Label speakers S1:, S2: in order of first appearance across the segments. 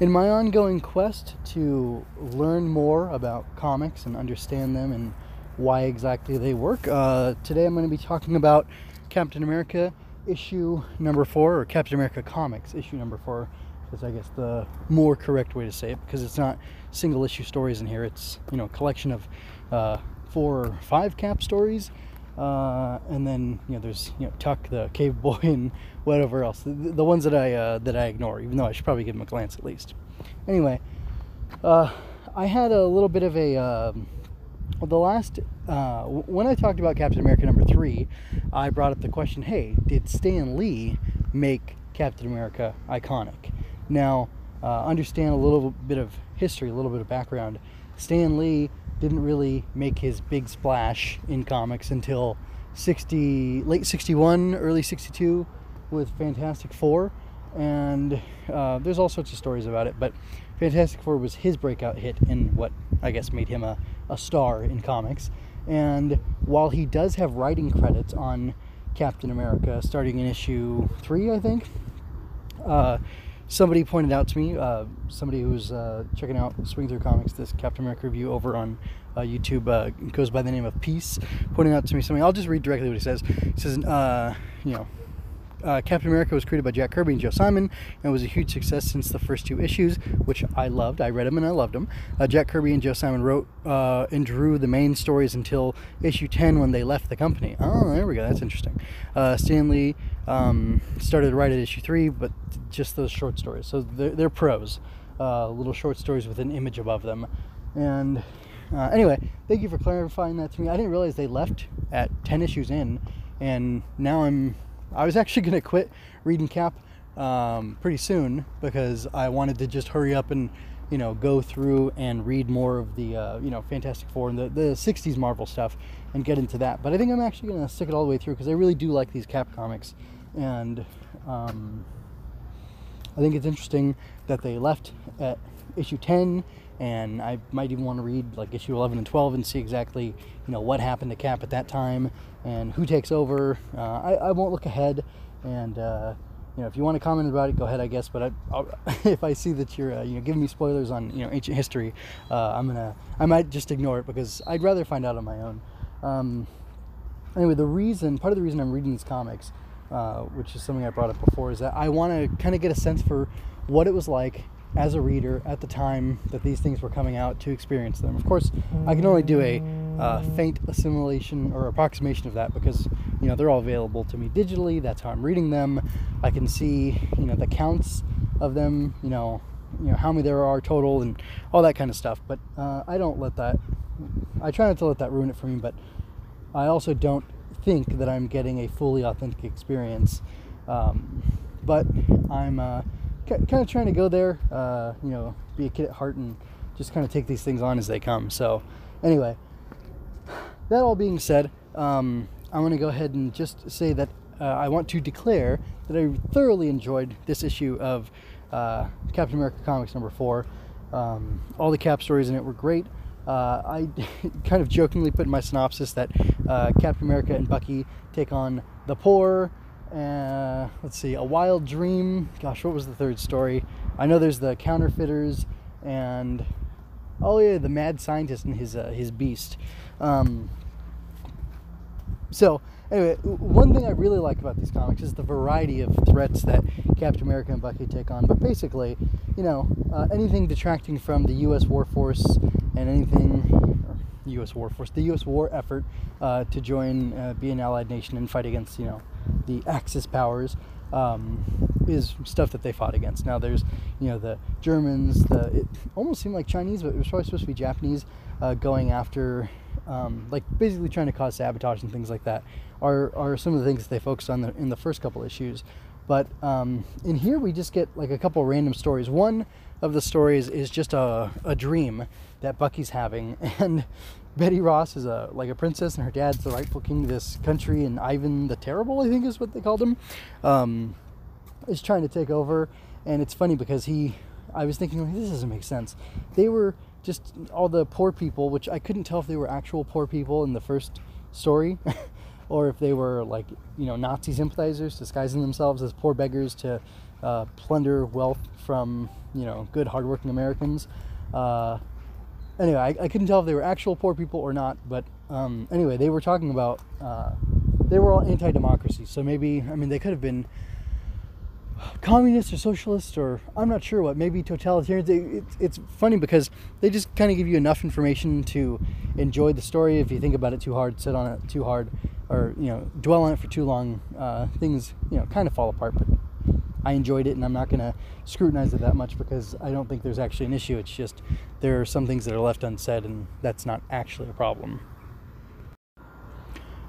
S1: In my ongoing quest to learn more about comics and understand them and why exactly they work, uh, today I'm going to be talking about Captain America issue number four, or Captain America Comics issue number four, is I guess the more correct way to say it because it's not single issue stories in here. It's you know a collection of uh, four or five Cap stories uh, and then you know there's you know Tuk the cave boy and whatever else. The, the ones that I uh, that I ignore even though I should probably give them a glance at least. Anyway uh, I had a little bit of a um, well, the last uh, when I talked about Captain America number three I brought up the question hey did Stan Lee make Captain America iconic? Now uh, understand a little bit of history a little bit of background. Stan Lee didn't really make his big splash in comics until 60 late 61 early 62 with fantastic four. And uh, there's all sorts of stories about it but fantastic four was his breakout hit and what i guess made him a, a star in comics. And while he does have writing credits on captain america starting in issue three i think uh, somebody pointed out to me, uh, somebody who's uh, checking out Swing Through Comics, this Captain America review over on uh, YouTube, uh, goes by the name of Peace, pointing out to me something. I'll just read directly what he says. He says, uh, you know, uh, Captain America was created by Jack Kirby and Joe Simon and was a huge success since the first two issues, which I loved. I read them and I loved them. Uh, Jack Kirby and Joe Simon wrote uh, and drew the main stories until issue 10 when they left the company. Oh, there we go. That's interesting. Uh, Stan Lee um, started to write at issue 3, but just those short stories. So they're, they're prose, uh, little short stories with an image above them. And uh, anyway, thank you for clarifying that to me. I didn't realize they left at 10 issues in, and now I'm I was actually going to quit reading Cap um, pretty soon because I wanted to just hurry up and you know go through and read more of the uh, you know Fantastic Four and the, the 60s Marvel stuff and get into that. But I think I'm actually going to stick it all the way through because I really do like these Cap comics and um, I think it's interesting that they left at issue 10 and I might even want to read like issue 11 and 12 and see exactly you know what happened to Cap at that time and who takes over. Uh, I, I won't look ahead, and uh, you know if you want to comment about it, go ahead, I guess. But I, if I see that you're uh, you know giving me spoilers on you know ancient history, uh, I'm gonna I might just ignore it because I'd rather find out on my own. Um, anyway, the reason part of the reason I'm reading these comics. Uh, which is something I brought up before, is that I want to kind of get a sense for what it was like as a reader at the time that these things were coming out to experience them. Of course, I can only do a uh, faint assimilation or approximation of that because you know they're all available to me digitally. That's how I'm reading them. I can see you know the counts of them. You know, you know how many there are total and all that kind of stuff. But uh, I don't let that. I try not to let that ruin it for me. But I also don't think that I'm getting a fully authentic experience. Um, but I'm. Uh, kind of trying to go there, uh, you know, be a kid at heart and just kind of take these things on as they come. So, anyway, that all being said, um, I'm going to go ahead and just say that uh, I want to declare that I thoroughly enjoyed this issue of uh, Captain America Comics number four. Um, all the cap stories in it were great. Uh, I kind of jokingly put in my synopsis that uh, Captain America and Bucky take on the poor, uh, let's see, A Wild Dream. Gosh, what was the third story? I know there's the counterfeiters and oh yeah, the mad scientist and his uh, his beast. Um, so anyway, one thing I really like about these comics is the variety of threats that Captain America and Bucky take on. But basically, you know, uh, anything detracting from the U.S. war force and anything U.S. war force, the U.S. war effort uh, to join, uh, be an allied nation and fight against, you know, the Axis powers, um, is stuff that they fought against. Now there's, you know, the Germans, the it almost seemed like Chinese, but it was probably supposed to be Japanese, uh, going after, um, like basically trying to cause sabotage and things like that. Are are some of the things that they focused on the, in the first couple issues. But um, in here, we just get like a couple random stories. One of the stories is just a, a dream that Bucky's having, and Betty Ross is a like a princess, and her dad's the rightful king of this country, and Ivan the Terrible, I think, is what they called him, um, is trying to take over. And it's funny because he, I was thinking, this doesn't make sense. They were just all the poor people, which I couldn't tell if they were actual poor people in the first story. or if they were like you know Nazi sympathizers disguising themselves as poor beggars to uh, plunder wealth from you know good hardworking Americans. Uh, anyway, I, I, couldn't tell if they were actual poor people or not, but um, anyway, they were talking about uh, they were all anti-democracy. So maybe I mean they could have been communists or socialists or I'm not sure what, maybe totalitarians. It's, it's funny because they just kind of give you enough information to enjoy the story. If you think about it too hard, sit on it too hard, or you know dwell on it for too long, uh, things you know kind of fall apart. But I enjoyed it, and I'm not going to scrutinize it that much because I don't think there's actually an issue. It's just there are some things that are left unsaid, and that's not actually a problem.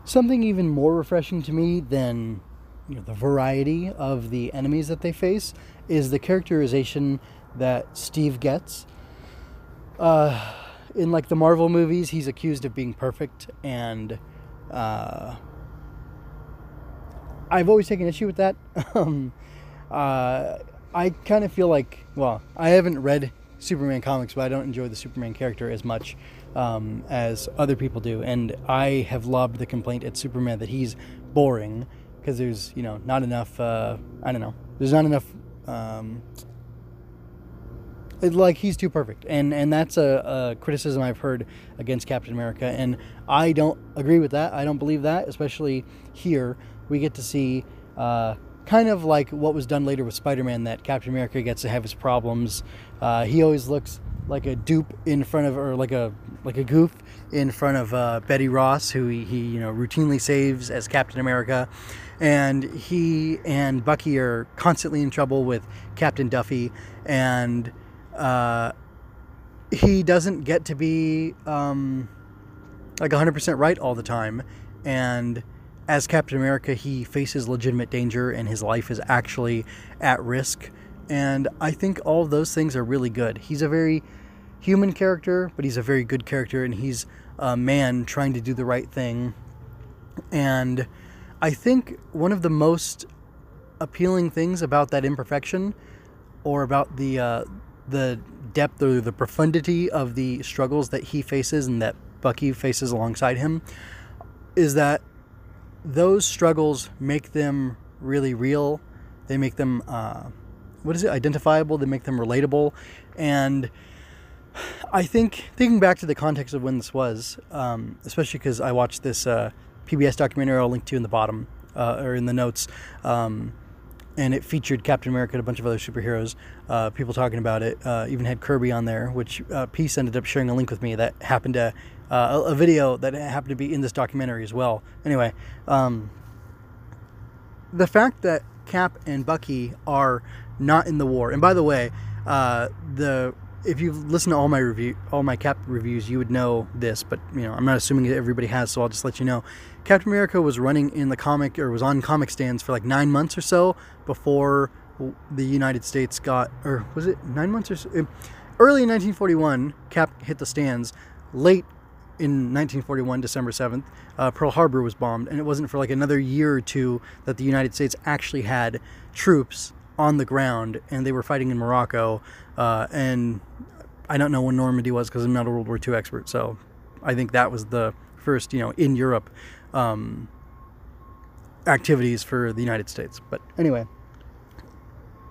S1: Something even more refreshing to me than you know, the variety of the enemies that they face is the characterization that Steve gets. Uh, in like the Marvel movies, he's accused of being perfect, and uh, I've always taken issue with that. um, uh, I kind of feel like, well, I haven't read Superman comics, but I don't enjoy the Superman character as much um, as other people do, and I have lobbed the complaint at Superman that he's boring because there's you know not enough. Uh, I don't know. There's not enough. Um, like he's too perfect, and and that's a, a, criticism I've heard against Captain America, and I don't agree with that. I don't believe that, especially here we get to see. Uh, kind of like what was done later with Spider-Man, that Captain America gets to have his problems. Uh, he always looks like a dupe in front of, or like a like a goof in front of uh, Betty Ross, who he, he you know routinely saves as Captain America, and he and Bucky are constantly in trouble with Captain Duffy, and uh, he doesn't get to be um, like 100% right all the time. And as Captain America, he faces legitimate danger, and his life is actually at risk. And I think all those things are really good. He's a very human character, but he's a very good character, and he's a man trying to do the right thing. And I think one of the most appealing things about that imperfection, or about the uh, the depth or the profundity of the struggles that he faces and that Bucky faces alongside him, is that those struggles make them really real. They make them uh, what is it identifiable. They make them relatable, and I think thinking back to the context of when this was, um, especially because I watched this uh, PBS documentary I'll link to in the bottom uh, or in the notes. Um, and it featured Captain America and a bunch of other superheroes. Uh, people talking about it. Uh, even had Kirby on there, which uh, Peace ended up sharing a link with me that happened to uh, a, a, video that happened to be in this documentary as well. Anyway, um, the fact that Cap and Bucky are not in the war, and by the way, uh, the if you've listened to all my review, all my Cap reviews, you would know this. But you know, I'm not assuming that everybody has, so I'll just let you know. Captain America was running in the comic or was on comic stands for like nine months or so before the United States got, or was it nine months or so? Early in 1941, Cap hit the stands. Late in 1941, December 7th, uh, Pearl Harbor was bombed, and it wasn't for like another year or two that the United States actually had troops on the ground, and they were fighting in Morocco. Uh, and I don't know when Normandy was because I'm not a World War II expert, so I think that was the first, you know, in Europe um, activities for the United States. But anyway,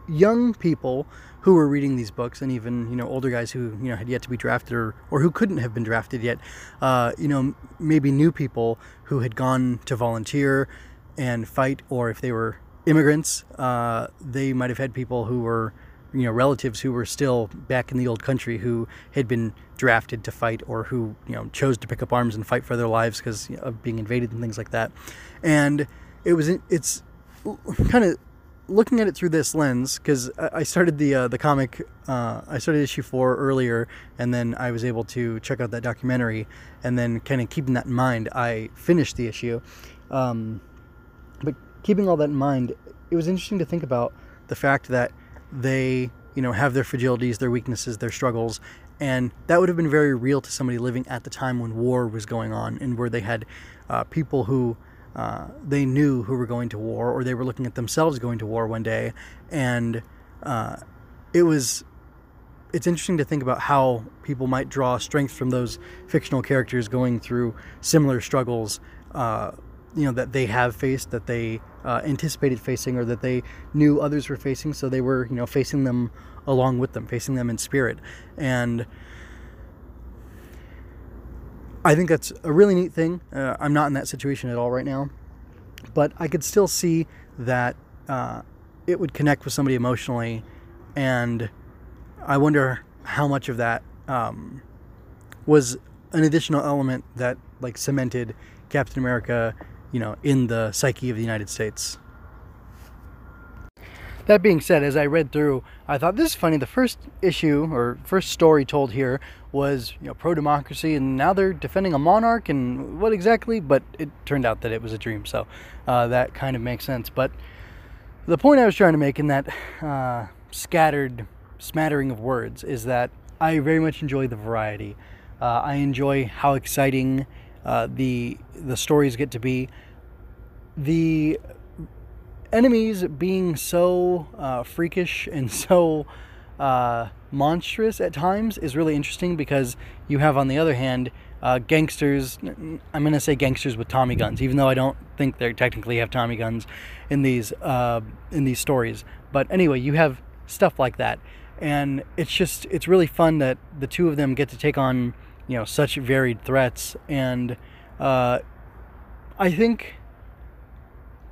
S1: young people who were reading these books, and even you know older guys who you know had yet to be drafted or or who couldn't have been drafted yet, uh, you know maybe new people who had gone to volunteer and fight, or if they were immigrants, uh, they might have had people who were you know relatives who were still back in the old country who had been drafted to fight or who you know chose to pick up arms and fight for their lives because you know, of being invaded and things like that. And it was it's kind of looking at it through this lens because I started the uh, the comic uh, I started issue four earlier and then I was able to check out that documentary and then kind of keeping that in mind I finished the issue. Um, keeping all that in mind it was interesting to think about the fact that they you know have their fragilities their weaknesses their struggles and that would have been very real to somebody living at the time when war was going on and where they had uh, people who uh, they knew who were going to war or they were looking at themselves going to war one day. And uh, it was it's interesting to think about how people might draw strength from those fictional characters going through similar struggles uh, you know that they have faced that they uh, anticipated facing or that they knew others were facing, so they were, you know, facing them along with them, facing them in spirit. And I think that's a really neat thing. Uh, I'm not in that situation at all right now, but I could still see that uh, it would connect with somebody emotionally, and I wonder how much of that um, was an additional element that like cemented Captain America, you know, in the psyche of the United States. That being said, as I read through, I thought this is funny. The first issue or first story told here was you know pro democracy, and now they're defending a monarch, and what exactly? But it turned out that it was a dream, so uh, that kind of makes sense. But the point I was trying to make in that uh, scattered smattering of words is that I very much enjoy the variety. Uh, I enjoy how exciting uh, the the stories get to be. The enemies being so uh, freakish and so uh, monstrous at times is really interesting because you have, on the other hand, uh, gangsters. I'm going to say gangsters with Tommy guns, even though I don't think they technically have Tommy guns in these uh, in these stories. But anyway, you have stuff like that, and it's just it's really fun that the two of them get to take on you know such varied threats, and uh, I think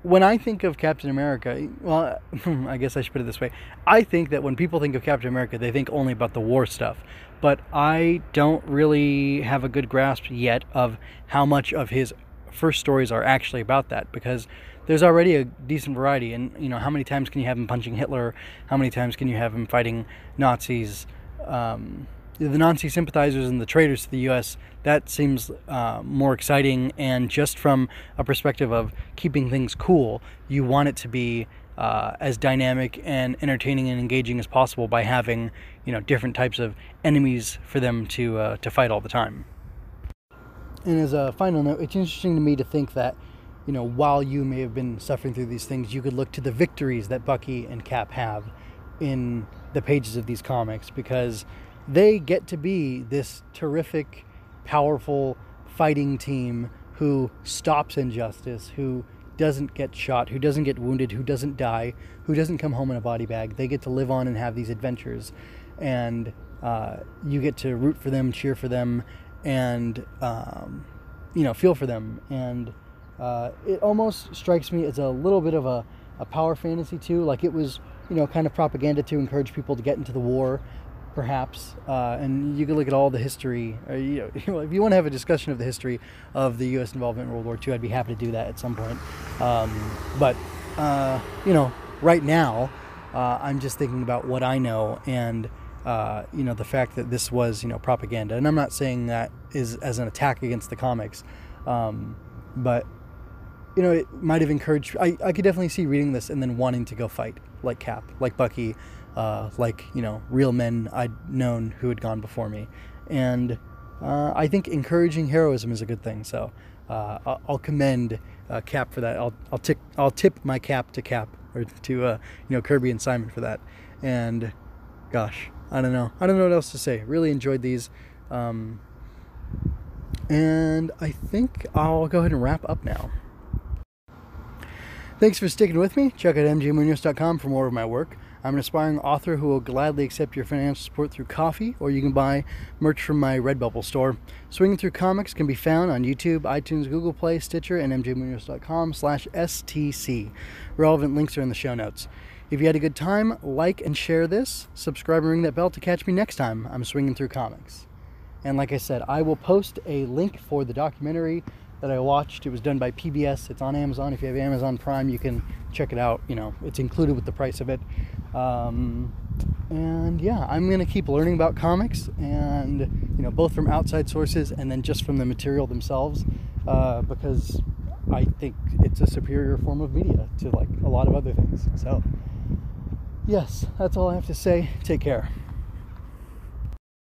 S1: when I think of Captain America, well, I guess I should put it this way. I think that when people think of Captain America, they think only about the war stuff. But I don't really have a good grasp yet of how much of his first stories are actually about that because there's already a decent variety. And, you know, how many times can you have him punching Hitler? How many times can you have him fighting Nazis? Um, the Nazi sympathizers and the traitors to the U.S. That seems uh, more exciting, and just from a perspective of keeping things cool, you want it to be uh, as dynamic and entertaining and engaging as possible by having you know different types of enemies for them to uh, to fight all the time. And as a final note, it's interesting to me to think that you know while you may have been suffering through these things, you could look to the victories that Bucky and Cap have in the pages of these comics because they get to be this terrific, powerful fighting team who stops injustice, who doesn't get shot, who doesn't get wounded, who doesn't die, who doesn't come home in a body bag. They get to live on and have these adventures. And uh, you get to root for them, cheer for them, and, um, you know, feel for them. And uh, it almost strikes me as a little bit of a, a power fantasy, too. Like it was, you know, kind of propaganda to encourage people to get into the war perhaps, uh, and you can look at all the history. Uh, you know, if you want to have a discussion of the history of the U.S. involvement in World War II, I'd be happy to do that at some point. Um, but uh, you know, right now, uh, I'm just thinking about what I know and. Uh, you know the fact that this was you know propaganda, and I'm not saying that is as an attack against the comics, um, but you know it might have encouraged. I, I could definitely see reading this and then wanting to go fight like Cap, like Bucky, uh, like you know real men I'd known who had gone before me, and uh, I think encouraging heroism is a good thing. So uh, I'll commend uh, Cap for that. I'll I'll tip I'll tip my cap to Cap or to uh, you know Kirby and Simon for that. And gosh, I don't know. I don't know what else to say. Really enjoyed these. Um, and I think I'll go ahead and wrap up now. Thanks for sticking with me. Check out mjmunoz.com for more of my work. I'm an aspiring author who will gladly accept your financial support through Ko-fi, or you can buy merch from my Redbubble store. Swinging Through Comics can be found on YouTube, iTunes, Google Play, Stitcher, and mjmunoz.com slash STC. Relevant links are in the show notes. If you had a good time, like and share this. Subscribe and ring that bell to catch me next time I'm swinging through comics. And like I said, I will post a link for the documentary that I watched. It was done by PBS. It's on Amazon. If you have Amazon Prime, you can check it out. You know, it's included with the price of it. Um, and yeah, I'm to keep learning about comics and, you know, both from outside sources and then just from the material themselves uh, because I think it's a superior form of media to like a lot of other things. So, yes, that's all I have to say. Take care.